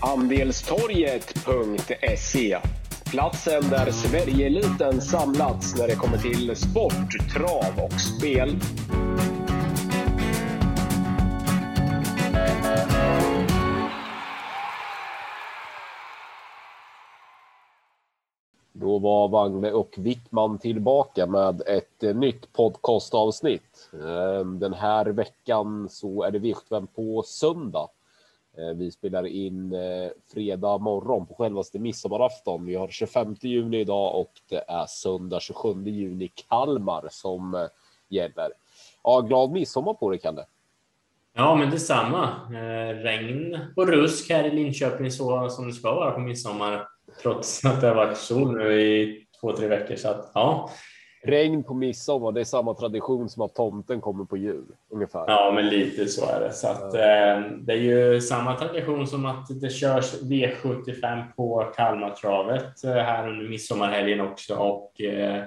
Andelstorget.se Platsen där Sverigeeliten samlats när det kommer till sport, trav och spel. Då var Wangle och Wickman tillbaka med ett eh, nytt podcastavsnitt. Ehm, den här veckan så är det V75 på söndag. Eh, vi spelar in eh, fredag morgon på självaste midsommarafton. Vi har 25 juni idag och det är söndag 27 juni Kalmar som eh, gäller. Ja, glad midsommar på dig, Kalle. Ja, men detsamma. Regn och rusk här i Linköping så som det ska vara på midsommar trots att det har varit sol nu i två, tre veckor. Så att, ja. Regn på midsommar, det är samma tradition som att tomten kommer på jul ungefär. Ja, men lite så är det. Så att, eh, det är ju samma tradition som att det körs V75 på Kalmartravet eh, här under midsommarhelgen också. Och eh,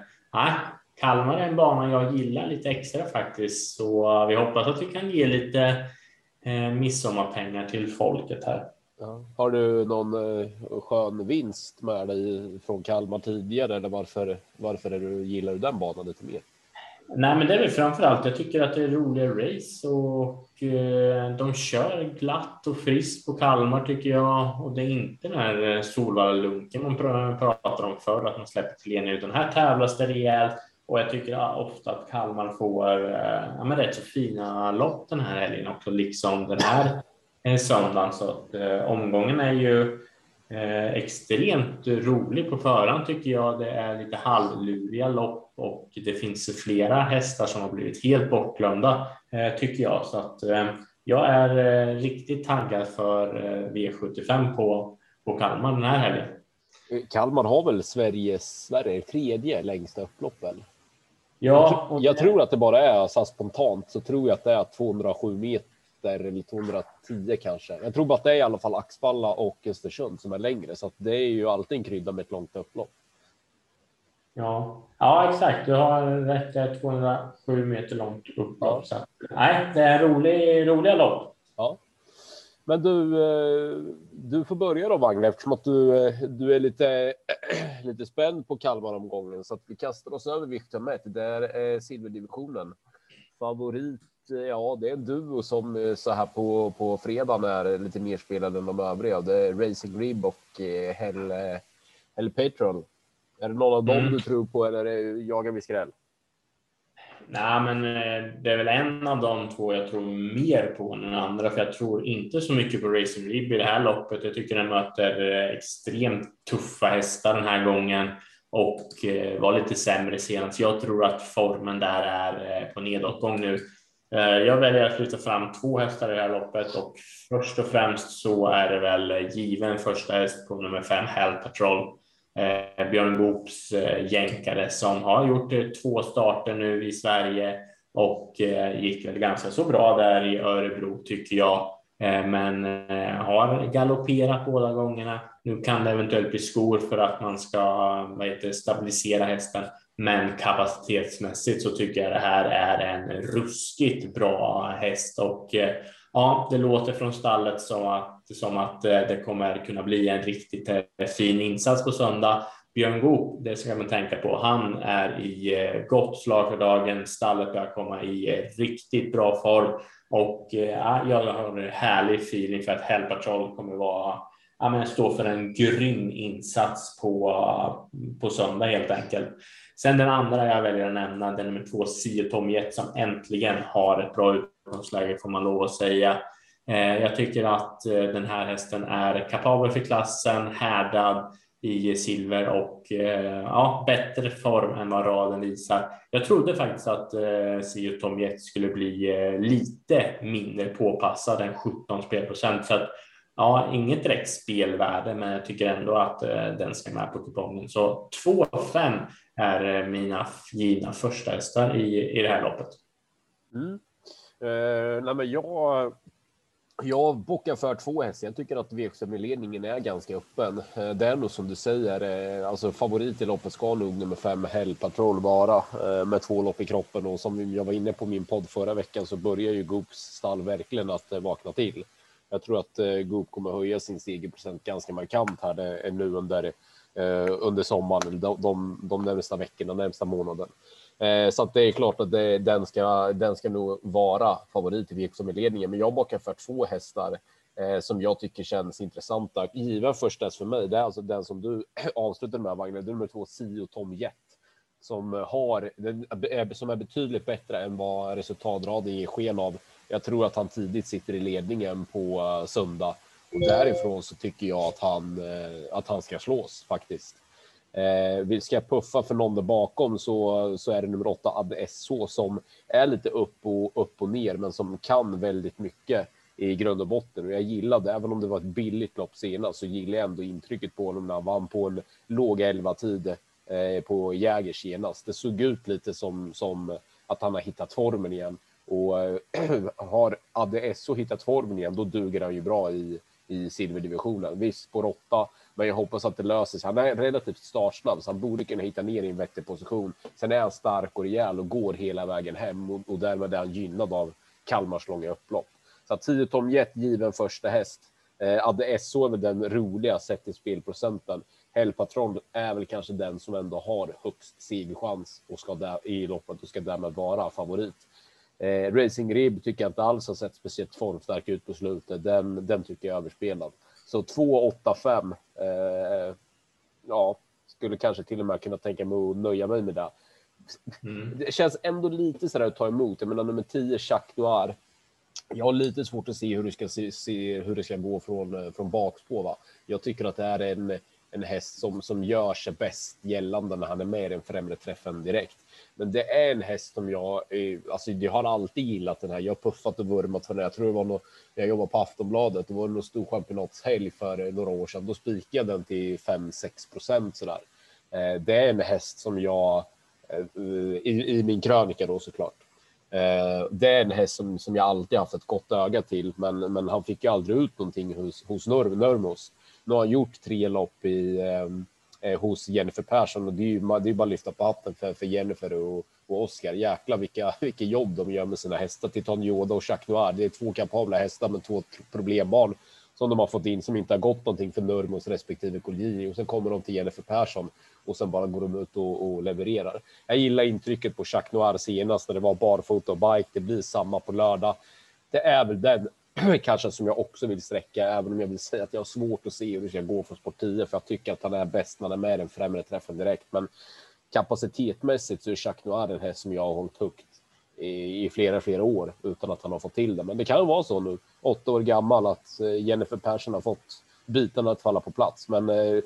Kalmar är en bana jag gillar lite extra faktiskt, så vi hoppas att vi kan ge lite eh, midsommarpengar till folket här. Ja. Har du någon eh, skön vinst med dig från Kalmar tidigare eller varför, varför är du, gillar du den banan lite mer? Nej, men det är väl framför allt. Jag tycker att det är roliga race och eh, de kör glatt och friskt på Kalmar tycker jag. Och det är inte den här eh, Solvalla-lunken man pratar om förr, att man släpper till en utan här tävlas det rejält. Och jag tycker ofta att Kalmar får eh, ja, men rätt så fina lopp den här helgen också, liksom den här söndagen. Så att, eh, omgången är ju eh, extremt rolig på förhand tycker jag. Det är lite halvluriga lopp och det finns flera hästar som har blivit helt bortglömda eh, tycker jag. Så att, eh, jag är eh, riktigt taggad för eh, V75 på, på Kalmar den här helgen. Kalmar har väl Sveriges Sverige tredje längsta upplopp väl? Ja, jag, jag tror att det bara är så spontant så tror jag att det är 207 meter eller 210 kanske. Jag tror bara att det är i alla fall Axvalla och Östersund som är längre, så att det är ju alltid en krydda med ett långt upplopp. Ja, ja exakt. Du har rätt. Det är 207 meter långt upplopp. Ja. Nej, det är rolig, roliga lopp. Ja. Men du, eh, du får börja då Wagner eftersom att du, eh, du är lite, lite spänd på Kalmar-omgången så att vi kastar oss över Victor Met. Det är silverdivisionen. Favorit ja, det är en duo som eh, så här på, på fredagen är lite mer spelade än de övriga. Det är Racing Rib och eh, Hell, eh, Hell Petrol. Är det någon av dem mm. du tror på eller jagar vi skräll? Nej, men det är väl en av de två jag tror mer på än den andra, för jag tror inte så mycket på Racing Rib i det här loppet. Jag tycker den möter extremt tuffa hästar den här gången och var lite sämre senast. Jag tror att formen där är på nedåtgång nu. Eh, jag väljer att lyfta fram två hästar i det här loppet och först och främst så är det väl given första häst på nummer fem, Hell Patrol. Eh, Björn Goops eh, jänkare som har gjort två starter nu i Sverige och gick väl ganska så bra där i Örebro tycker jag. Men har galopperat båda gångerna. Nu kan det eventuellt bli skor för att man ska vad heter, stabilisera hästen. Men kapacitetsmässigt så tycker jag det här är en ruskigt bra häst och eh, ja, det låter från stallet som att, som att eh, det kommer kunna bli en riktigt eh, fin insats på söndag. Björn Goop, det ska man tänka på. Han är i gott slag för dagen. Stallet börjar komma i riktigt bra form och ja, jag har en härlig feeling för att Hell Patrol kommer vara ja, men stå för en grym insats på, på söndag helt enkelt. Sen den andra jag väljer att nämna, den nummer två, Sio Tomjet, som äntligen har ett bra utgångsläge får man lov att säga. Eh, jag tycker att eh, den här hästen är kapabel för klassen, härdad i silver och eh, ja, bättre form än vad raden visar. Jag trodde faktiskt att Sio Tomjet skulle bli lite mindre påpassad än 17 spelprocent. Så att, ja, inget direkt spelvärde, men jag tycker ändå att den ska med på kupongen. Så 2-5 är eh, mina givna första hästar i, i det här loppet. Mm. Eh, nej men jag, jag bockar för två hästar. Jag tycker att V75-ledningen är ganska öppen. Eh, det är nog som du säger, eh, alltså favorit i loppet ska nog nummer fem Hell Patrol vara eh, med två lopp i kroppen och som jag var inne på min podd förra veckan så börjar ju Goops stall verkligen att vakna till. Jag tror att eh, Goop kommer höja sin segerprocent ganska markant här det, nu under, Eh, under sommaren, de, de, de närmsta veckorna, närmsta månaden. Eh, så att det är klart att det, den, ska, den ska nog vara favorit i v som i ledningen. Men jag bakar för två hästar eh, som jag tycker känns intressanta. Given första häst för mig, det är alltså den som du avslutade med Wagner, nummer två, Sio Tom Jet som har som är betydligt bättre än vad resultatraden ger sken av. Jag tror att han tidigt sitter i ledningen på eh, söndag därifrån så tycker jag att han eh, att han ska slås faktiskt. Eh, ska puffa för någon där bakom så, så är det nummer åtta Adde SH som är lite upp och upp och ner, men som kan väldigt mycket i grund och botten. Och jag gillade, även om det var ett billigt lopp senast, så gillade jag ändå intrycket på honom när han vann på en låg 11 tid eh, på Jägers senast. Det såg ut lite som, som att han har hittat formen igen och äh, har Adde SH hittat formen igen, då duger han ju bra i i silverdivisionen. Visst, på råtta, men jag hoppas att det löser sig. Han är relativt startsnabb, så han borde kunna hitta ner i en vettig position. Sen är han stark och rejäl och går hela vägen hem och, och därmed är han gynnad av Kalmars långa upplopp. Så 10 Tom Jet given första häst. Eh, Adde SO är väl den roliga sett till spelprocenten. Hellpatron är väl kanske den som ändå har högst segerchans och ska där, i loppet och ska därmed vara favorit. Eh, Racing Rib tycker jag inte alls har sett speciellt formstark ut på slutet. Den, den tycker jag är överspelad. Så 2, 8, 5. Eh, ja, skulle kanske till och med kunna tänka mig att nöja mig med det. Mm. Det känns ändå lite så där att ta emot. Jag menar nummer 10, Jacques Noir. Jag har lite svårt att se hur det ska se, se hur det ska gå från, eh, från bakspår. Va? Jag tycker att det är en, en häst som, som gör sig bäst gällande när han är med i den främre träffen direkt. Men det är en häst som jag, eh, alltså jag har alltid gillat den här. Jag har puffat och vurmat för den. Jag tror det var nog, jag jobbade på Aftonbladet, det var någon stor championatshelg för några år sedan. Då spikade jag den till 5-6 procent sådär. Eh, det är en häst som jag, eh, i, i min krönika då såklart, det är en häst som, som jag alltid haft ett gott öga till, men, men han fick ju aldrig ut någonting hos, hos Nörmos. Nu har han gjort tre lopp i, ehm, eh, hos Jennifer Persson och det är ju det är bara att lyfta på hatten för, för Jennifer och, och Oscar. Jäklar vilka, vilka jobb de gör med sina hästar. Titan Yoda och Jacques Noir. Det är två kapabla hästar med två problembarn som de har fått in som inte har gått någonting för Nurmos respektive Colgjini och sen kommer de till Jennifer Persson och sen bara går de ut och, och levererar. Jag gillar intrycket på Jacques Noir senast när det var barfota och bike. Det blir samma på lördag. Det är väl den kanske som jag också vill sträcka, även om jag vill säga att jag har svårt att se hur det ska gå för Sport 10, för jag tycker att han är bäst när han är med den främre träffen direkt. Men kapacitetmässigt så är Jacques Noir den här som jag har hållit högt i, i flera, flera år utan att han har fått till det. Men det kan vara så nu, åtta år gammal, att eh, Jennifer Persson har fått bitarna att falla på plats. Men eh,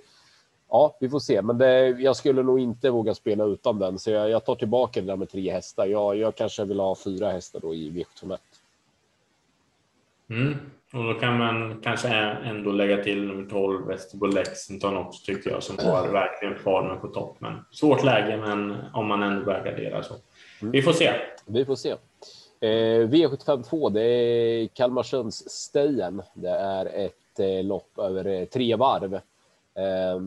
ja, vi får se. Men det, jag skulle nog inte våga spela utan den, så jag, jag tar tillbaka det där med tre hästar. Jag, jag kanske vill ha fyra hästar då i V71. Mm. Och då kan man kanske ändå lägga till nummer 12, Västerbo Lexington också tycker jag, som har verkligen formen på topp. Men svårt läge, men om man ändå börjar gardera så. Mm. Vi får se. Vi får se. Eh, V752, det är Kalmarsunds Stejen. Det är ett eh, lopp över eh, tre varv. Eh,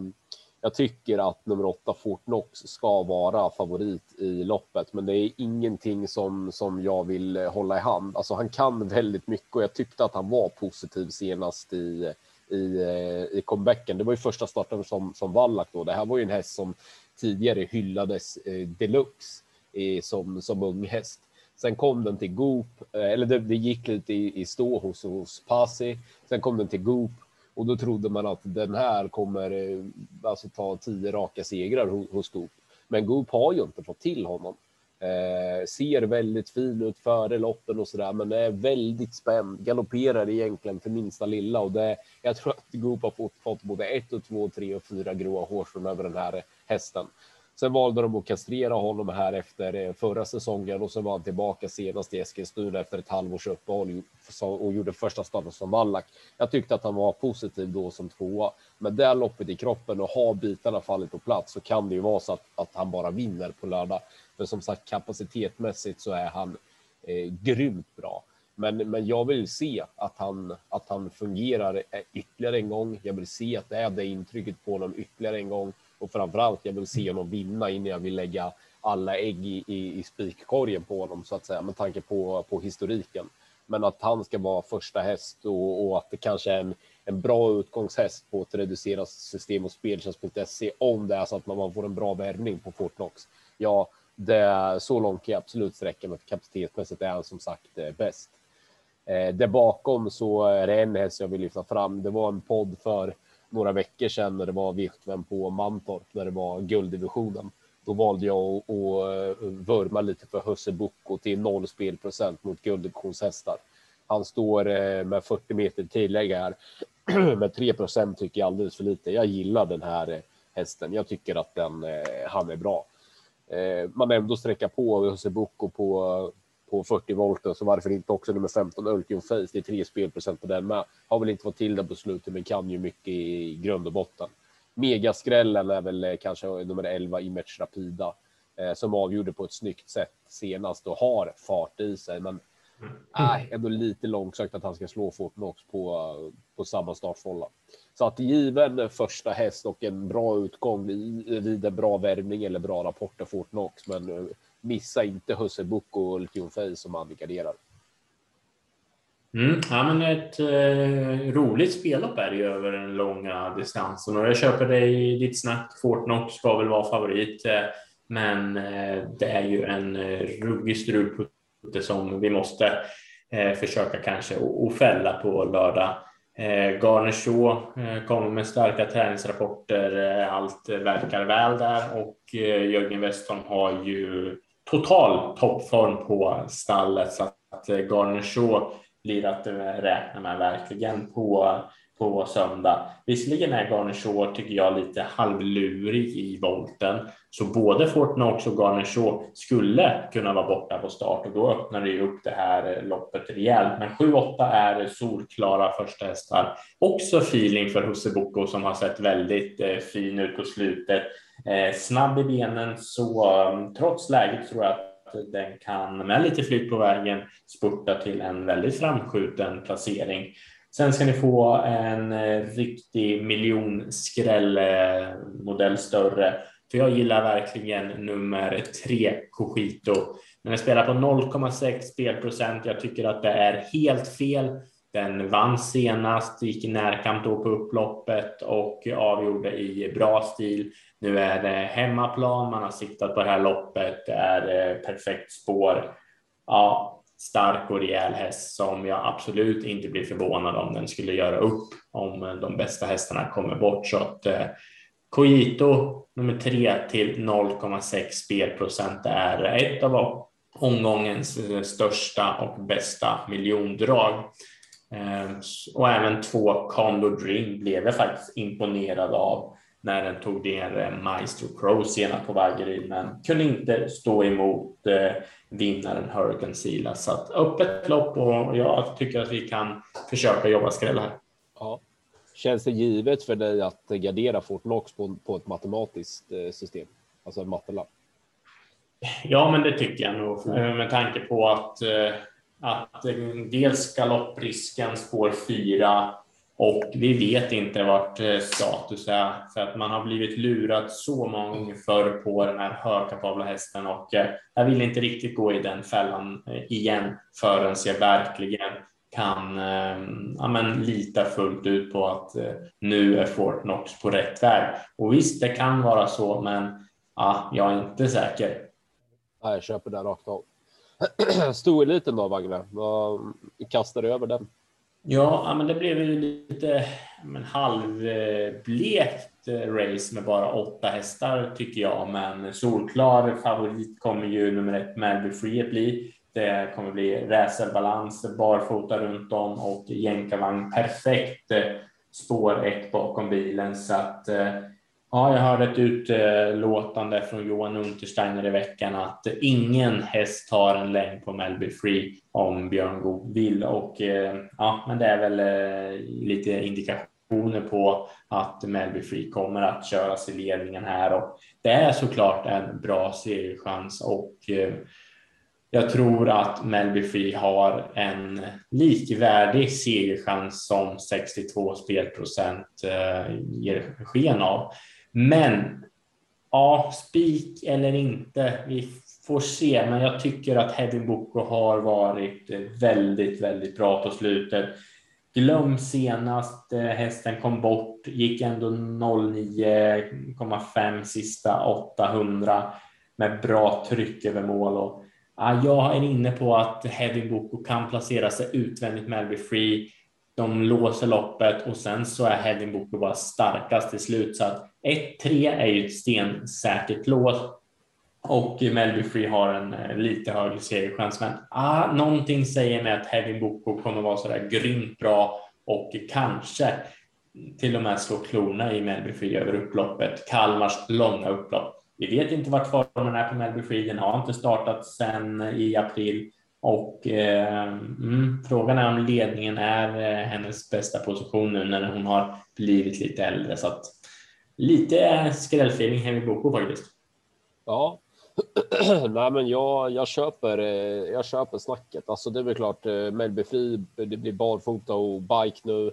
jag tycker att nummer åtta Fortnox ska vara favorit i loppet, men det är ingenting som, som jag vill eh, hålla i hand. Alltså han kan väldigt mycket och jag tyckte att han var positiv senast i, i, eh, i comebacken. Det var ju första starten som, som Wallach då. Det här var ju en häst som tidigare hyllades eh, deluxe eh, som, som ung häst. Sen kom den till Goop, eh, eller det, det gick lite i, i stå hos, hos Pasi. Sen kom den till Goop och då trodde man att den här kommer eh, alltså ta tio raka segrar hos Goop. Men Goop har ju inte fått till honom. Eh, ser väldigt fin ut före loppen och sådär, men är väldigt spänd. Galopperar egentligen för minsta lilla och det. Jag tror att Goop har fått, fått både ett och två, tre och fyra gråa hårstrån över den här hästen. Sen valde de att kastrera honom här efter eh, förra säsongen och så var han tillbaka senast i Eskilstuna efter ett halvårs uppehåll och gjorde första starten som vallack. Jag tyckte att han var positiv då som tvåa, men det loppet i kroppen och har bitarna fallit på plats så kan det ju vara så att, att han bara vinner på lördag. För som sagt kapacitetmässigt så är han eh, grymt bra. Men, men jag vill se att han, att han fungerar eh, ytterligare en gång. Jag vill se att det är det intrycket på honom ytterligare en gång och framförallt jag vill se honom vinna innan jag vill lägga alla ägg i, i, i spikkorgen på honom så att säga med tanke på, på historiken. Men att han ska vara första häst och, och att det kanske är en, en bra utgångshäst på ett reducerat system och speltjänst.se om det är så att man får en bra värvning på Fortnox. Ja, det, så långt kan jag absolut sträcka mig. Kapacitetsmässigt är han som sagt eh, bäst. Eh, där bakom så är det en häst jag vill lyfta fram. Det var en podd för några veckor sedan när det var viktven på Mantorp när det var gulddivisionen. Då valde jag att, att eh, vurma lite för Husse Bocco till noll spelprocent mot gulddivisionshästar. Han står eh, med 40 meter tillägg här, men 3 procent tycker jag alldeles för lite. Jag gillar den här eh, hästen. Jag tycker att den, han är bra. Man ändå sträcka på Husse Bocco på på 40 volt så varför inte också nummer 15 Ultion Face? Det är 3 spelprocent på den med. Har väl inte fått till det på slutet, men kan ju mycket i grund och botten. Megaskrällen är väl eh, kanske nummer 11 Image Rapida eh, som avgjorde på ett snyggt sätt senast och har fart i sig. Men äh, ändå lite långsökt att han ska slå Fortnox på, på samma startfålla. Så att given första häst och en bra utgång vid en bra värvning eller bra rapporter Fortnox, men eh, missa inte Husse Boko och Ulf som han garderar. Mm, ja, men ett eh, roligt spellopp är det ju över den långa distansen och jag köper dig ditt snack. Fortnox ska väl vara favorit, eh, men eh, det är ju en eh, ruggig strulputte som vi måste eh, försöka kanske och fälla på lördag. Eh, Garner eh, kommer med starka träningsrapporter. Eh, allt verkar väl där och eh, Jörgen Westholm har ju total toppform på stallet så att eh, Garner Shaw blir att eh, räkna med verkligen på, på söndag. Visserligen är Garner Shaw, tycker jag, lite halvlurig i volten, så både Fortnox och Garner Shaw skulle kunna vara borta på start och då öppnar det ju upp det här eh, loppet rejält. Men 7-8 är solklara första hästar. Också feeling för Husse Boko som har sett väldigt fin ut på slutet. Eh, snabb i benen, så mm, trots läget tror jag att den kan med lite flyt på vägen spurta till en väldigt framskjuten placering. Sen ska ni få en eh, riktig miljonskrällmodell större. För jag gillar verkligen nummer tre, Cogito. Den är spelad på 0,6 spelprocent. Jag tycker att det är helt fel. Den vann senast, gick i närkamp då på upploppet och avgjorde i bra stil. Nu är det hemmaplan, man har siktat på det här loppet, det är eh, perfekt spår. Ja, stark och rejäl häst som jag absolut inte blir förvånad om den skulle göra upp om eh, de bästa hästarna kommer bort. Så att eh, Cogito nummer tre till 0,6 spelprocent är ett av omgångens eh, största och bästa miljondrag. Eh, och även två Condo Dream blev jag faktiskt imponerad av när den tog ner eh, Maestro Pro senare på Vaggeryd, men kunde inte stå emot eh, vinnaren Hurricane Sila. Så att öppet lopp och jag tycker att vi kan försöka jobba skräll här. Ja. Känns det givet för dig att gardera Fortnox på, på ett matematiskt system, alltså en mattelapp? Ja, men det tycker jag nog med tanke på att att eh, dels galopprisken spår fyra och vi vet inte vart eh, status är för att man har blivit lurad så många gånger förr på den här högkapabla hästen och eh, jag vill inte riktigt gå i den fällan igen förrän jag verkligen kan ehm, ja, men, lita fullt ut på att nu är Fortnox på rätt väg. Och visst, det kan vara så, men ja, jag är inte säker. jag köper det rakt av. Stoeliten då, Wagner? Vad kastade du över den? Ja, men det blev ju lite men, halvblekt eh, race med bara åtta hästar tycker jag. Men solklar favorit kommer ju nummer ett Melby Free att bli. Det kommer bli racerbalans, barfota runt om och jänkarvagn perfekt eh, spår ett bakom bilen. Så att eh, Ja, jag hörde ett utlåtande från Johan Untersteiner i veckan att ingen häst har en längd på Melby Free om Björn Goop vill och eh, ja, men det är väl eh, lite indikationer på att Melby Free kommer att köras i ledningen här och det är såklart en bra seriechans och eh, jag tror att Melby Free har en likvärdig segerchans som 62 spelprocent ger sken av. Men ja, spik eller inte. Vi får se, men jag tycker att Heavy Boko har varit eh, väldigt, väldigt bra på slutet. Glöm senast eh, hästen kom bort, gick ändå 09,5 sista 800 med bra tryck över mål. Och, ja, jag är inne på att Heavy Boko kan placera sig utvändigt Melby Free. De låser loppet och sen så är Heavy Boko bara starkast till slut. Så att 1-3 är ju ett stensäkert lås och Melby Free har en eh, lite högre segerchans. Men ah, någonting säger mig att Heavy Boko kommer vara så där grymt bra och kanske till och med slå klorna i Melby Free över upploppet. Kalmars långa upplopp. Vi vet inte vart formen är på Melby Free. Den har inte startat sedan eh, i april och eh, mm, frågan är om ledningen är eh, hennes bästa position nu när hon har blivit lite äldre. Så att lite skrällfeeling Heavy Boko faktiskt. Ja, Nej, men jag, jag, köper, eh, jag köper snacket. Alltså, det är väl klart, eh, Mellby Melby Fri, det blir barfota och bike nu.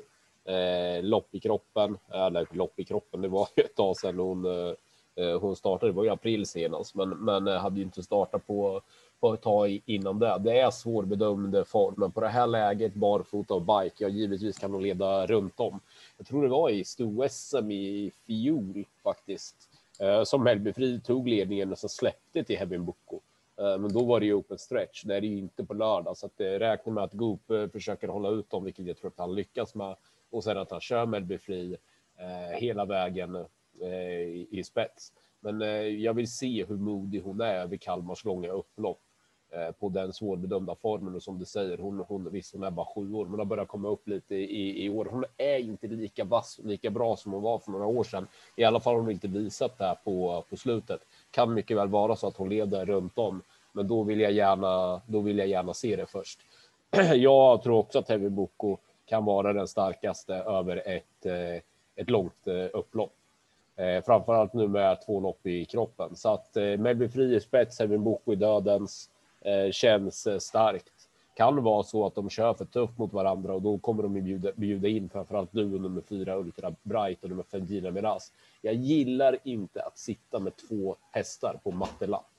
Eh, lopp i kroppen, eller lopp i kroppen, det var ju ett tag sedan hon, eh, eh hon startade. Det var ju april senast, men, men hade ju inte startat på, på ett tag innan det. Det är svårbedömd form, men på det här läget, barfota och bike, ja, givetvis kan hon leda runt om. Jag tror det var i sto-SM i fjol faktiskt Eh, som Mellbyfri tog ledningen och så släppte till Heaven Boko. Eh, men då var det ju open stretch. Det är det ju inte på lördag, så att eh, det räknar med att Goop eh, försöker hålla ut dem, vilket jag tror att han lyckas med. Och sen att han kör Mellbyfri eh, hela vägen eh, i, i spets. Men eh, jag vill se hur modig hon är över Kalmars långa upplopp. Eh, på den svårbedömda formen och som du säger, hon, hon, visst hon är bara sju år, men har börjat komma upp lite i, i år. Hon är inte lika vass, lika bra som hon var för några år sedan. I alla fall har hon inte visat det här på, på slutet. Kan mycket väl vara så att hon leder runt om, men då vill jag gärna, då vill jag gärna se det först. Jag tror också att Heavy Boko kan vara den starkaste över ett, eh, ett långt eh, upplopp. Eh, framförallt nu med två lopp i kroppen. Så att Melby Fri i spets, Heavy Boko i dödens. Eh, känns eh, starkt. Kan vara så att de kör för tufft mot varandra och då kommer de bjuda, bjuda in framförallt du och nummer fyra Ultra Bright och nummer fem Gina Miraz. Jag gillar inte att sitta med två hästar på mattelapp.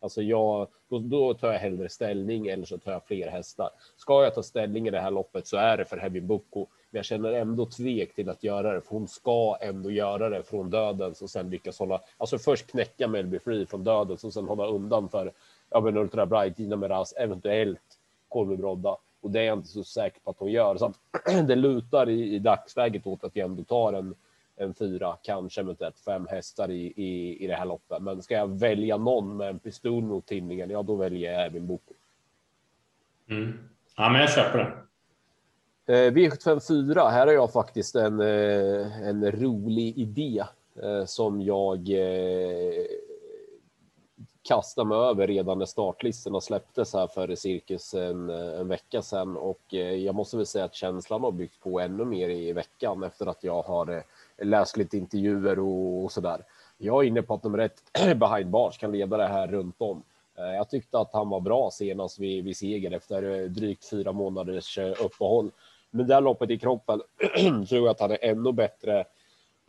Alltså jag, då, då, tar jag hellre ställning eller så tar jag fler hästar. Ska jag ta ställning i det här loppet så är det för Heavy Boko. Men jag känner ändå tvek till att göra det, för hon ska ändå göra det från dödens och sen lyckas hålla, alltså först knäcka Melby Free från dödens och sen hålla undan för ja, men Ultra Bright, Dina Meraz, eventuellt Kolbybrodda. Och det är jag inte så säker på att hon gör. Så att det lutar i, i dagsläget åt att jag ändå tar en, en fyra, kanske eventuellt fem hästar i, i, i det här loppet. Men ska jag välja någon med en pistol mot tinningen, ja då väljer jag Erwin Boko. Mm. Ja, men jag köper det. Eh, V754, här har jag faktiskt en, eh, en rolig idé eh, som jag kastade mig över redan när startlistorna släpptes här före cirkus en, en vecka sedan och eh, jag måste väl säga att känslan har byggt på ännu mer i veckan efter att jag har eh, läst lite intervjuer och, och så där. Jag är inne på att nummer ett behind bars kan leda det här runt om. Eh, jag tyckte att han var bra senast vid, vid seger efter drygt fyra månaders uppehåll. Men det här loppet i kroppen tror jag att han är ännu bättre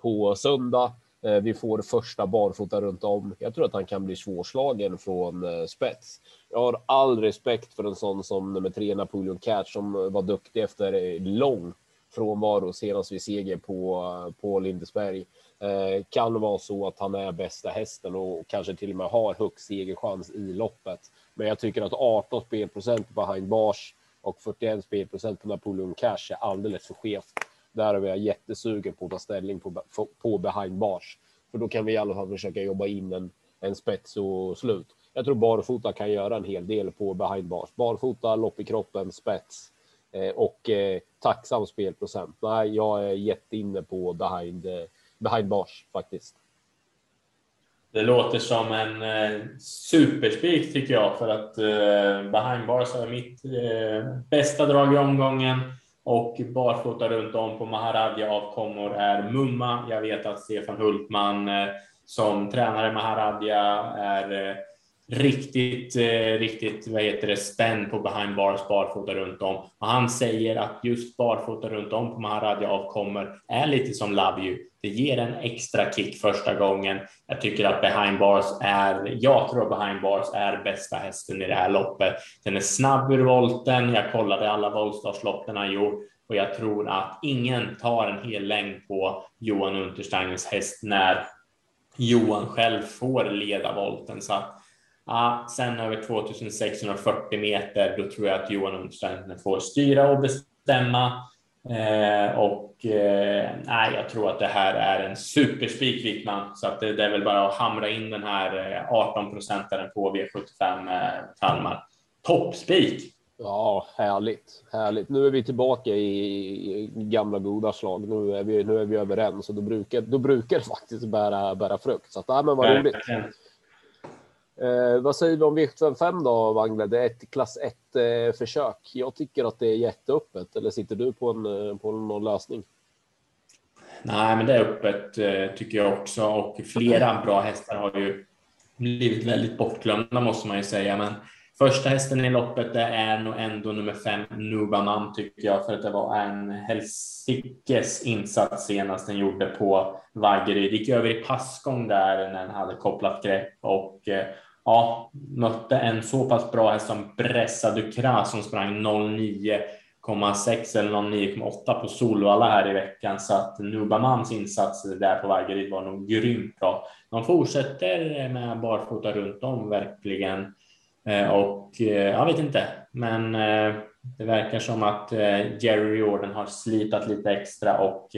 på söndag. Eh, vi får första barfota runt om. Jag tror att han kan bli svårslagen från eh, spets. Jag har all respekt för en sån som nummer tre Napoleon Catch som var duktig efter lång frånvaro senast vid seger på, eh, på Lindesberg. Eh, kan vara så att han är bästa hästen och kanske till och med har högst segerchans i loppet. Men jag tycker att 18 spelprocent behind bars och 41 spelprocent på Napoleon Cash är alldeles för skevt. Där är jag jättesugen på att ta ställning på, på behind bars. För då kan vi i alla fall försöka jobba in en, en spets och slut. Jag tror barfota kan göra en hel del på behind bars. Barfota, lopp i kroppen, spets eh, och eh, tacksam spelprocent. Nej, jag är jätteinne på behind, eh, behind bars faktiskt. Det låter som en eh, superspik tycker jag för att eh, behind bars är mitt eh, bästa drag i omgången och barfota runt om på Maharadja avkommor är Mumma. Jag vet att Stefan Hultman eh, som tränare Maharadja är eh, riktigt, eh, riktigt, vad heter det, spänn på behind bars barfota runt om. Och han säger att just barfota runt om på Maharadja avkommer är lite som Love You. Det ger en extra kick första gången. Jag tycker att behind bars är, jag tror att behind bars är bästa hästen i det här loppet. Den är snabb ur volten. Jag kollade alla voltstartsloppen han gjort och jag tror att ingen tar en hel längd på Johan Untersteiners häst när Johan själv får leda volten. Så att Ja, sen över 2640 meter, då tror jag att Johan Untersteiner får styra och bestämma. Eh, och eh, jag tror att det här är en superspik Wickman, så att det, det, är väl bara att hamra in den här 18 eh, procentaren på V75 eh, Kalmar. Toppspik! Ja, härligt, härligt. Nu är vi tillbaka i, i gamla goda slag. Nu är vi, nu är vi överens och då brukar, då brukar det faktiskt bära, bära frukt. Så att, ja, men vad roligt. Eh, vad säger vi om V75 då, Wangle? Det är ett klass 1 eh, försök. Jag tycker att det är jätteöppet. Eller sitter du på, en, eh, på någon lösning? Nej, men det är öppet eh, tycker jag också. Och flera bra hästar har ju blivit väldigt bortglömda måste man ju säga. Men första hästen i loppet det är nog ändå nummer fem, Nubaman tycker jag, för att det var en helsikes insats senast den gjorde på Vaggeryd. Gick över i passgång där när den hade kopplat grepp och eh, ja, mötte en så pass bra häst som Bressa Ducra som sprang 09,6 eller 09,8 på Solvalla här i veckan så att Nubamans insatser där på Vaggeryd var nog grymt bra. De fortsätter med barfota runt om verkligen eh, och eh, jag vet inte, men eh, det verkar som att Jerry Jordan har slipat lite extra och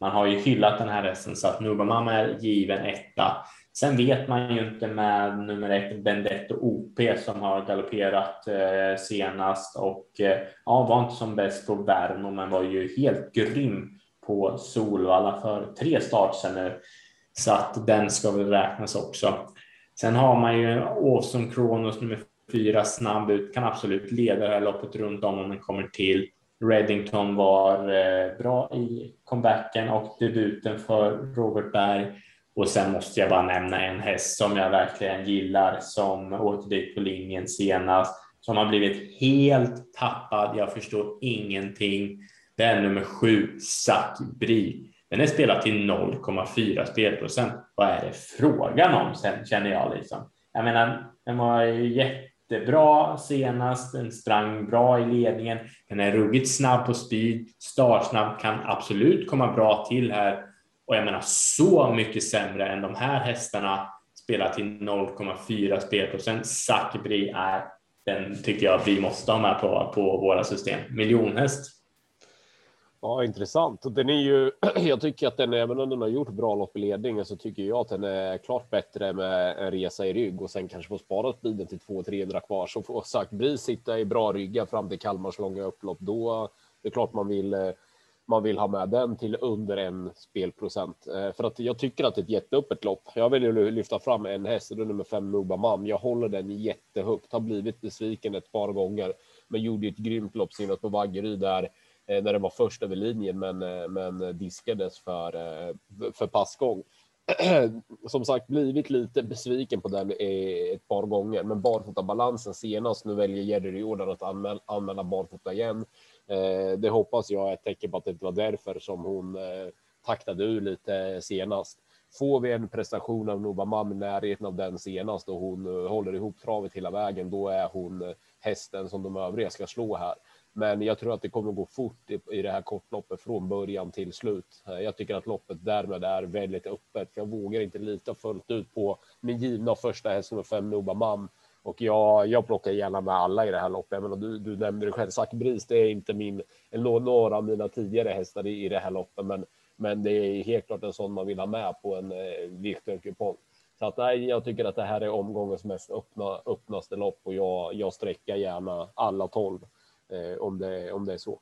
man har ju hyllat den här hästen så att Nubamam är given etta. Sen vet man ju inte med nummer ett Bendetto OP som har galopperat eh, senast och eh, ja, var inte som bäst på Värmo men var ju helt grym på Solvalla för tre start sedan nu. Så att den ska väl räknas också. Sen har man ju Awesome Kronos nummer fyra snabb ut, kan absolut leda det här loppet runt om om den kommer till. Reddington var eh, bra i comebacken och debuten för Robert Berg. Och sen måste jag bara nämna en häst som jag verkligen gillar som åkte dit på linjen senast, som har blivit helt tappad. Jag förstår ingenting. Det är nummer sju, Zac Bri. Den är spelad till 0,4 spelprocent. Vad är det frågan om sen känner jag liksom. Jag menar, den var jättebra senast. Den sprang bra i ledningen. Den är ruggigt snabb på speed. Startsnabb kan absolut komma bra till här och jag menar så mycket sämre än de här hästarna spelar till 0,4 spelprocent. Sakibri är den tycker jag vi måste ha med på, på våra system. Miljonhäst. Ja, intressant. Den är ju, jag tycker att den, även om den har gjort bra lopp i ledningen, så tycker jag att den är klart bättre med en resa i rygg och sen kanske få sparat bilen till 200-300 kvar. Så får Sakbri sitta i bra ryggar fram till Kalmars långa upplopp, då det är klart man vill eh, man vill ha med den till under en spelprocent. Eh, för att jag tycker att det är ett jätteöppet lopp. Jag vill ju lyfta fram en häst, det är nummer fem Nubamam. Jag håller den jättehögt, har blivit besviken ett par gånger, men gjorde ett grymt lopp senast på Vaggeryd där eh, när den var först över linjen, men, eh, men diskades för, för passgång. Som sagt, blivit lite besviken på den ett par gånger, men barfota balansen senast. Nu väljer Jerry Jordan att anmäla, anmäla barfota igen Eh, det hoppas jag är ett tecken på att det inte var därför som hon eh, taktade ur lite senast. Får vi en prestation av Nobamam i närheten av den senast och hon eh, håller ihop travet hela vägen, då är hon eh, hästen som de övriga ska slå här. Men jag tror att det kommer gå fort i, det här kortloppet från början till slut. Eh, jag tycker att loppet därmed är väldigt öppet, för jag vågar inte lita fullt ut på min givna första häst nummer fem Nobamam och jag, jag plockar gärna med alla i det här loppet. Men du, du nämnde det själv, Zack Bris, det är inte min, några av mina tidigare hästar i, i det här loppet. Men, men det är helt klart en sån man vill ha med på en eh, Virtual-kupong. Så att, nej, jag tycker att det här är omgångens mest öppna, öppnaste lopp och jag, jag sträcker gärna alla tolv eh, om, det, om det är så.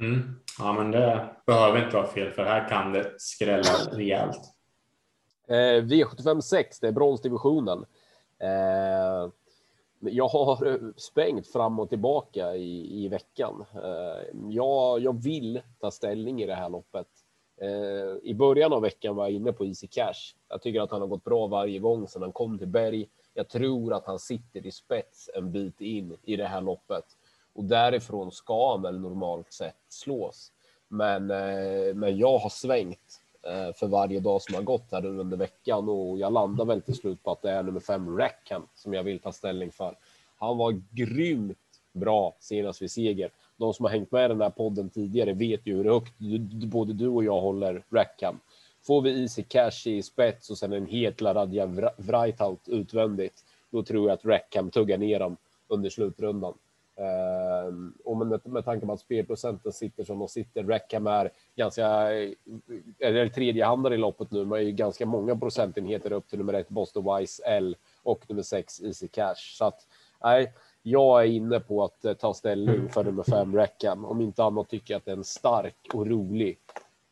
Mm. Ja, men det behöver inte vara fel för här kan det skrälla rejält. Eh, V75 6, det är bronsdivisionen. Eh, jag har spängt sprängt fram och tillbaka i, i veckan. Eh, jag, jag vill ta ställning i det här loppet. Eh, I början av veckan var jag inne på Easy Cash. Jag tycker att han har gått bra varje gång sedan han kom till Berg. Jag tror att han sitter i spets en bit in i det här loppet och därifrån ska han väl normalt sett slås. Men, eh, men jag har svängt Eh, för varje dag som har gått här under veckan och jag landar väl till slut på att det är nummer fem Rackham som jag vill ta ställning för. Han var grymt bra senast vid seger. De som har hängt med i den här podden tidigare vet ju hur högt både du och jag håller Rackham. Får vi Easy Cash i spets och sen en helt Radja Wrightout utvändigt, då tror jag att Rackham tuggar ner dem under slutrundan. Uh, och med, med tanke på att spelprocenten sitter som de sitter, Rackham är ganska, eller tredjehandare i loppet nu, men är ju ganska många procentenheter upp till nummer ett Boston Wise L och nummer sex Easy Cash. Så att nej, jag är inne på att uh, ta ställning för nummer fem Rackham. Om inte annat tycker jag att det är en stark och rolig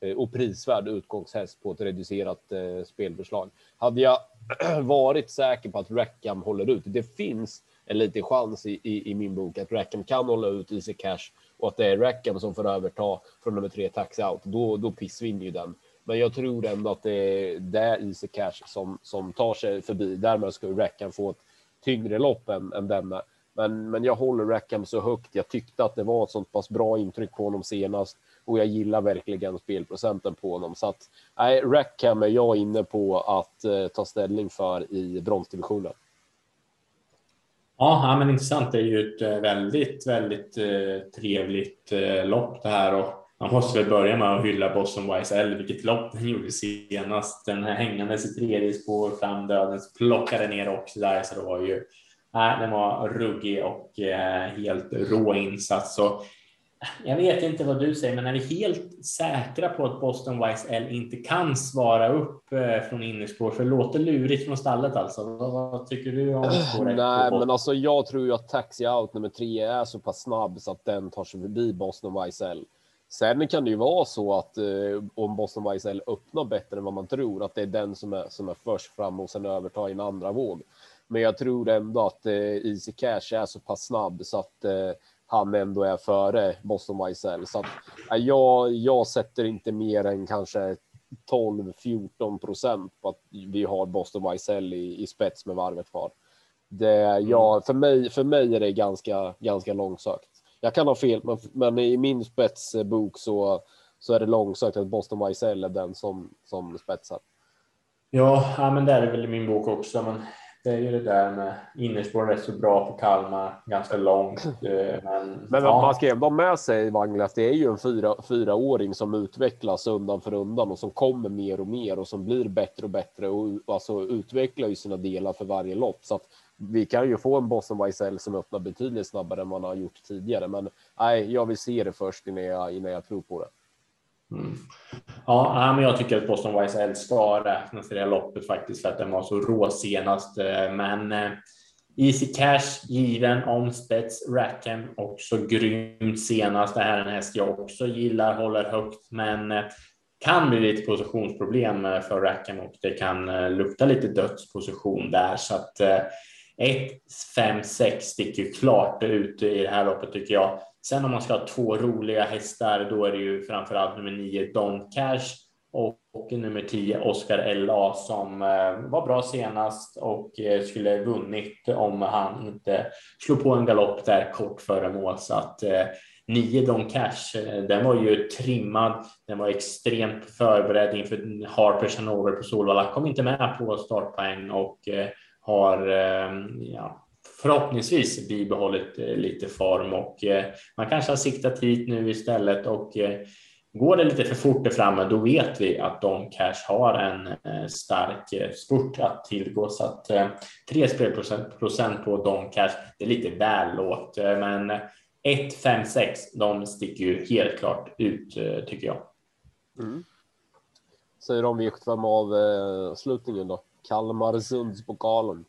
uh, och prisvärd utgångshäst på ett reducerat eh, uh, spelförslag. Hade jag varit säker på att Rackham håller ut, det finns en liten chans i, i, i, min bok att Rackham kan hålla ut Easy Cash och att det är Rackham som får överta från nummer tre Taxi Out. Då, då pissvinner ju den. Men jag tror ändå att det är, där Easy Cash som, som tar sig förbi. Därmed ska Rackham få ett tyngre lopp än, än denna. Men, men jag håller Rackham så högt. Jag tyckte att det var ett sånt pass bra intryck på honom senast och jag gillar verkligen spelprocenten på honom. Så att nej, Rackham är jag inne på att eh, ta ställning för i bronsdivisionen. Ja, men intressant. Det är ju ett eh, väldigt, väldigt eh, trevligt eh, lopp det här och man måste väl börja med att hylla Boston YSL, vilket lopp den gjorde senast. Den här hängandes i tredje spår fram dödens plockade ner också där, så det var ju, nej, den var ruggig och helt rå insats. Så jag vet inte vad du säger, men är vi helt säkra på att Boston YSL inte kan svara upp eh, från innerspår? För det låter lurigt från stallet alltså. Vad, vad tycker du om spåret? Nej, men alltså jag tror ju att Taxi Out nummer tre är så pass snabb så att den tar sig förbi Boston YSL. Sen kan det ju vara så att eh, om Boston YSL öppnar bättre än vad man tror, att det är den som är, som är först fram och sen övertar i en andra våg. Men jag tror ändå att eh, Easy Cash är så pass snabb så att eh, han ändå är före Boston YSL. Så att, jag, jag sätter inte mer än kanske 12-14 procent på att vi har Boston YSL i, i spets med varvet kvar. Det, mm. ja, för, mig, för mig är det ganska, ganska långsökt. Jag kan ha fel, men, men i min spetsbok så, så är det långsökt att Boston YSL är den som, som spetsar. Ja, ja, men det är väl i min bok också. Men det är ju det där med innerspår rätt så bra på Kalmar, ganska långt. Eh, men, men ja. man ska ändå med sig Wangler det är ju en fyra, fyraåring som utvecklas undan för undan och som kommer mer och mer och som blir bättre och bättre och alltså utvecklar ju sina delar för varje lopp. Så att vi kan ju få en Boston YSL som öppnar betydligt snabbare än man har gjort tidigare. Men nej, jag vill se det först innan jag, innan jag tror på det. Mm. Ja, men jag tycker att Boston YSL ska räknas i det här loppet faktiskt för att den var så rå senast. Eh, men eh, Easy Cash given om spets Rackham också grymt senast. Det här är en häst jag också gillar, håller högt, men eh, kan bli lite positionsproblem för Rackham och det kan lukta lite dödsposition där så att 1, 5, 6 sticker ju klart ut i det här loppet tycker jag. Sen om man ska ha två roliga hästar, då är det ju framförallt nummer 9 Don Cash och, och nummer 10 Oscar LA som eh, var bra senast och eh, skulle vunnit om han inte slog på en galopp där kort före mål. Så att eh, Don Cash, eh, den var ju trimmad. Den var extremt förberedd inför Harpers Hanover på Solvalla. Kom inte med på startpoäng och eh, har eh, ja, förhoppningsvis bibehållit eh, lite form och eh, man kanske har siktat hit nu istället och går det lite för fort där framme då vet vi att Don Cash har en stark spurt att tillgå så att 3 spelprocent på Don Cash det är lite väl lågt men 1, 5, 6 de sticker ju helt klart ut tycker jag. Mm. Säger de vi vem av slutningen då? Kalmarsundspokalen.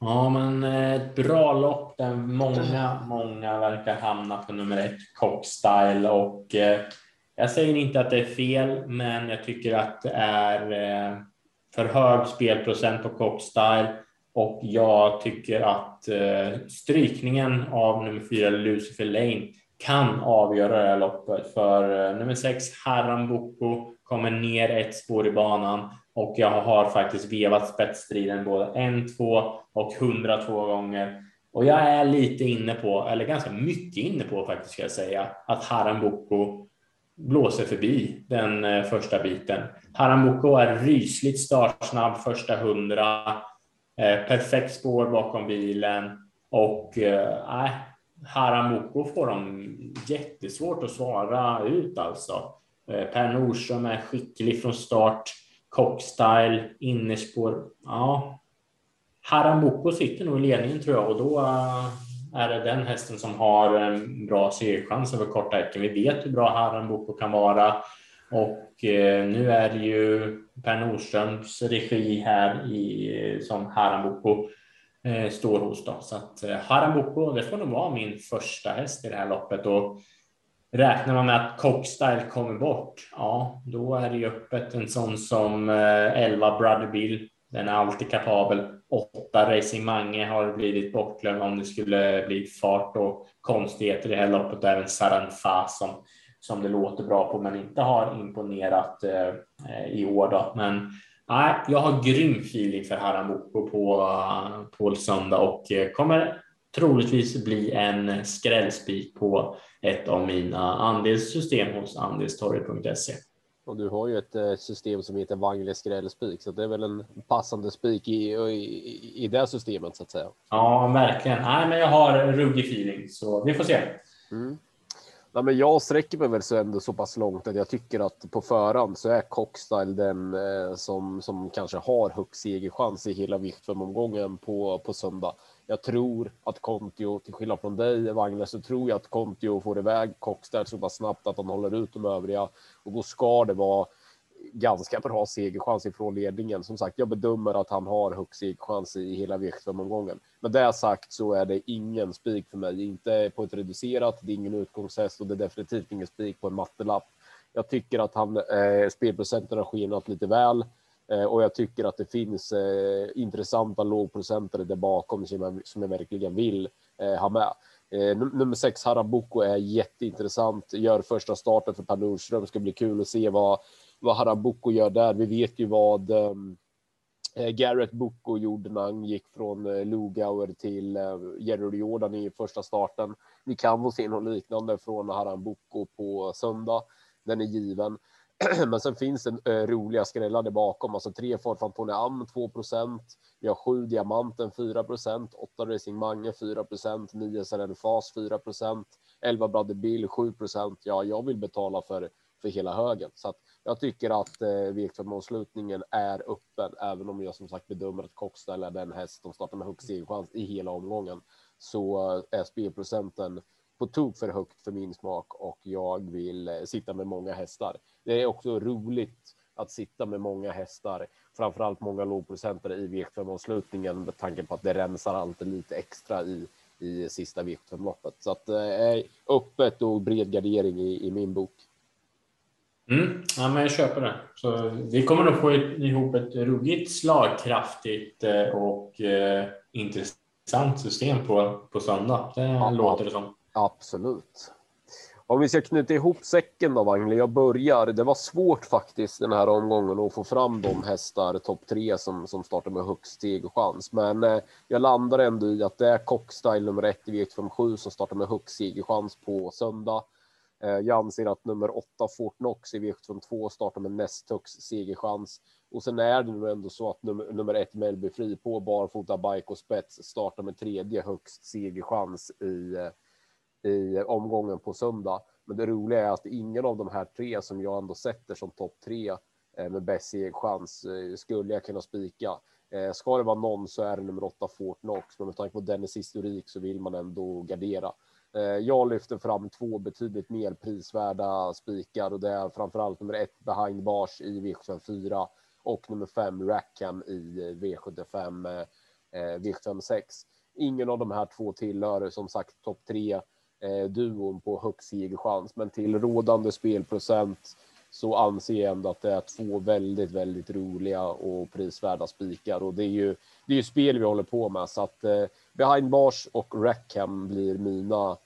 Ja, men eh, ett bra lopp där många, många verkar hamna på nummer ett, Cockstyle och eh, jag säger inte att det är fel, men jag tycker att det är eh, för hög spelprocent på Cockstyle och jag tycker att eh, strykningen av nummer fyra, Lucifer Lane, kan avgöra det här loppet. För eh, nummer sex, Haram Boko, kommer ner ett spår i banan och jag har faktiskt vevat spetsstriden både en, två och hundra två gånger. Och jag är lite inne på, eller ganska mycket inne på faktiskt ska jag säga, att Haramboko blåser förbi den eh, första biten. Haramboko är rysligt startsnabb första hundra. Eh, perfekt spår bakom bilen och eh, äh, Haramboko får de jättesvårt att svara ut alltså. Eh, per Nordström är skicklig från start. Cockstyle, innerspår. Ja, Haramboko sitter nog i ledningen tror jag och då eh, är det den hästen som har en bra segerchans över korta häcken. Vi vet hur bra Haramboko kan vara och eh, nu är det ju Per Nordströms regi här i, som Haramboko står hos. Då. Så att Haramboko, det får nog vara min första häst i det här loppet och räknar man med att Cockstyle kommer bort, ja, då är det ju öppet en sån som eh, 11 Brother Bill. Den är alltid kapabel. 8 Racing Mange har blivit bortglömd om det skulle bli fart och konstigheter i det här loppet. Även Saranfa som som det låter bra på, men inte har imponerat eh, i år. Då. Men nej, jag har grym feeling för Haram på, eh, på söndag och eh, kommer troligtvis bli en skrällspik på ett av mina andelssystem hos andelstorget.se. Och du har ju ett eh, system som heter Wangle skrällspik, så det är väl en passande spik i, i, i det systemet så att säga. Ja, verkligen. Nej, men jag har ruggig feeling, så vi får se. Mm. Nej, men jag sträcker mig väl så ändå så pass långt att jag tycker att på förhand så är Cockstyle den eh, som, som kanske har högst segerchans i hela viktfemomgången på, på söndag. Jag tror att Kontio, till skillnad från dig Wagner, så tror jag att Kontio får iväg Cockstyle så pass snabbt att han håller ut de övriga och då ska det vara ganska bra segerchans ifrån ledningen. Som sagt, jag bedömer att han har högst segerchans i hela V75-omgången. Med det sagt så är det ingen spik för mig, inte på ett reducerat, det är ingen utgångshäst och det är definitivt ingen spik på en mattelapp. Jag tycker att han, eh, spelprocenten har skenat lite väl Eh, och jag tycker att det finns eh, intressanta lågprocentare där bakom som jag, som jag verkligen vill eh, ha med. Eh, nummer sex, Harabuko, är jätteintressant. Gör första starten för Per Nordström. Ska bli kul att se vad vad Harabuko gör där. Vi vet ju vad um, Garrett Bucco gjorde när han gick från uh, Lugauer till uh, Jerry Jordan i första starten. Vi kan få se något liknande från Harambuco på söndag. Den är given. Men sen finns det eh, roliga skrällar där bakom, alltså tre fart Tony Am 2 Vi har sju Diamanten 4 åtta Racing Mange 4 nio SRN-fas 4 elva Brother Bill 7% Ja, jag vill betala för för hela högen. Så att jag tycker att eh, V75-avslutningen är öppen, även om jag som sagt bedömer att Cockstyle är den häst som startar med högst segerchans i hela omgången. Så eh, är spelprocenten på tok för högt för min smak och jag vill eh, sitta med många hästar. Det är också roligt att sitta med många hästar, framförallt många lågprocentare i V75-avslutningen med tanke på att det rensar alltid lite extra i i sista V75-loppet. Så att eh, öppet och bred gardering i, i min bok. Mm. Ja, men jag köper det. Så vi kommer nog få ihop ett ruggigt slagkraftigt eh, och eh, intressant system på, på söndag. Det ja, låter det som. Absolut. Om vi ska knyta ihop säcken då, Wagnli. Jag börjar. Det var svårt faktiskt den här omgången att få fram de hästar, topp tre, som, som startar med högst segerchans. Men eh, jag landar ändå i att det är Cockstyle nummer ett i V57 som startar med högst segerchans på söndag. Eh, jag anser att nummer åtta Fortnox, i V752 startar med näst högst segerchans. Och sen är det nu ändå så att nummer, nummer ett Melby Fri på barfota bike och spets startar med tredje högst segerchans i, eh, i omgången på söndag. Men det roliga är att ingen av de här tre som jag ändå sätter som topp tre eh, med bäst chans, eh, skulle jag kunna spika. Eh, ska det vara någon så är det nummer åtta Fortnox, men med tanke på Dennis historik så vill man ändå gardera. Jag lyfter fram två betydligt mer prisvärda spikar och det är framförallt nummer ett behind bars i V74 och nummer fem Rackham i V75 V76. Ingen av de här två tillhör som sagt topp tre eh, duon på högst segerchans, men till rådande spelprocent så anser jag ändå att det är två väldigt, väldigt roliga och prisvärda spikar. Och det är ju det är ju spel vi håller på med. Så att eh, behind bars och Rackham blir mina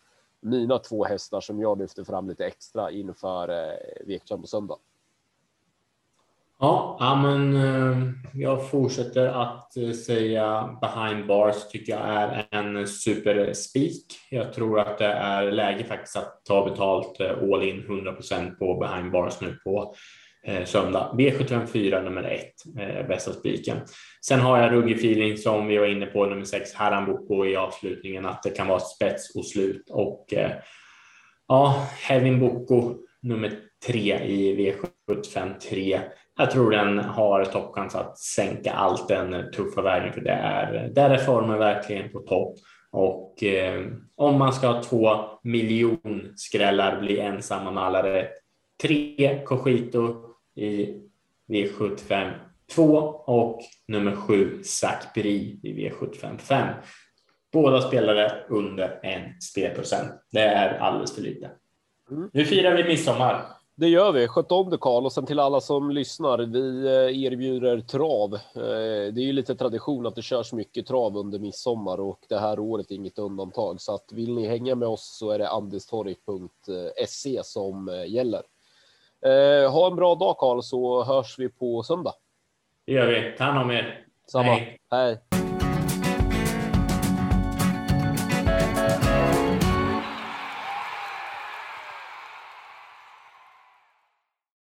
mina två hästar som jag lyfter fram lite extra inför eh, V75 på söndag. Ja, ja, men eh, jag fortsätter att eh, säga behind bars tycker jag är en superspik. Jag tror att det är läge faktiskt att ta betalt eh, all in 100% på behind bars nu på söndag. V754 nummer ett, bästa spiken. Sen har jag ruggig feeling som vi var inne på nummer sex, Haramboko i avslutningen, att det kan vara spets och slut och ja, Hevin Boko nummer tre i V753 jag tror den har toppchans att sänka allt den tuffa vägen för det är, där är formen verkligen på topp. Och eh, om man ska ha två miljonskrällar, bli ensamma med alla rätt. Tre Cogito i V75 2 och nummer sju Sakpri i V75 5. Båda spelare under en spelprocent. Det är alldeles för lite. Mm. Nu firar vi midsommar. Det gör vi. Sköt om det Karl och sen till alla som lyssnar. Vi eh, erbjuder trav. Eh, det är ju lite tradition att det körs mycket trav under midsommar och det här året är inget undantag. Så att vill ni hänga med oss så är det andistorg.se som eh, gäller. Ha en bra dag Karl så hörs vi på söndag. Det gör vi. Ta hand om er. Samma. Hej. Hej.